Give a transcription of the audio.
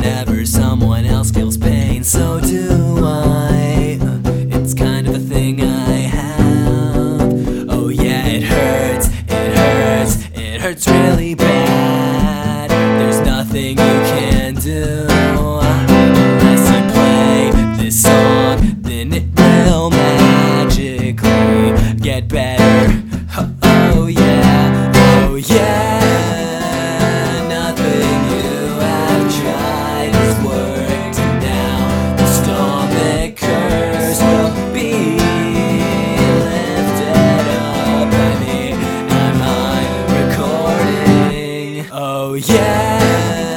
Whenever someone else feels pain, so do I. It's kind of a thing I have. Oh, yeah, it hurts, it hurts, it hurts really bad. There's nothing you can do unless I play this song, then it will magically get better. Oh yeah.